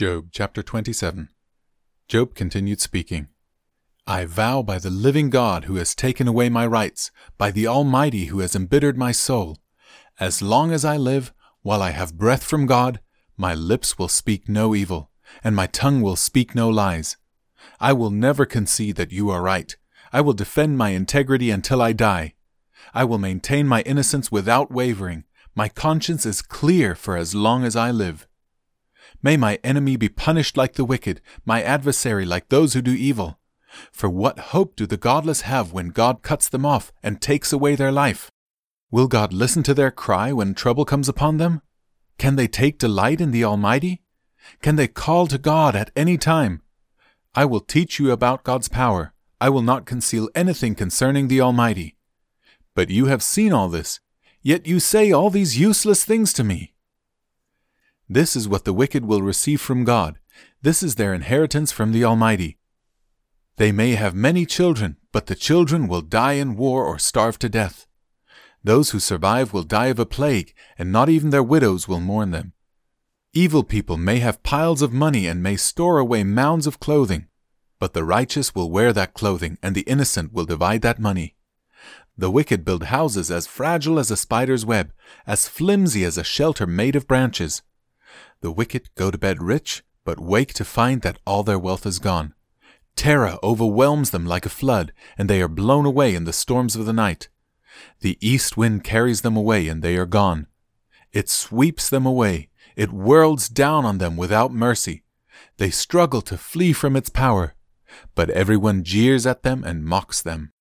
Job chapter 27. Job continued speaking. I vow by the living God who has taken away my rights, by the Almighty who has embittered my soul. As long as I live, while I have breath from God, my lips will speak no evil, and my tongue will speak no lies. I will never concede that you are right. I will defend my integrity until I die. I will maintain my innocence without wavering. My conscience is clear for as long as I live. May my enemy be punished like the wicked, my adversary like those who do evil. For what hope do the godless have when God cuts them off and takes away their life? Will God listen to their cry when trouble comes upon them? Can they take delight in the Almighty? Can they call to God at any time? I will teach you about God's power. I will not conceal anything concerning the Almighty. But you have seen all this, yet you say all these useless things to me. This is what the wicked will receive from God. This is their inheritance from the Almighty. They may have many children, but the children will die in war or starve to death. Those who survive will die of a plague, and not even their widows will mourn them. Evil people may have piles of money and may store away mounds of clothing, but the righteous will wear that clothing, and the innocent will divide that money. The wicked build houses as fragile as a spider's web, as flimsy as a shelter made of branches. The wicked go to bed rich, but wake to find that all their wealth is gone. Terror overwhelms them like a flood, and they are blown away in the storms of the night. The east wind carries them away, and they are gone. It sweeps them away, it whirls down on them without mercy. They struggle to flee from its power, but everyone jeers at them and mocks them.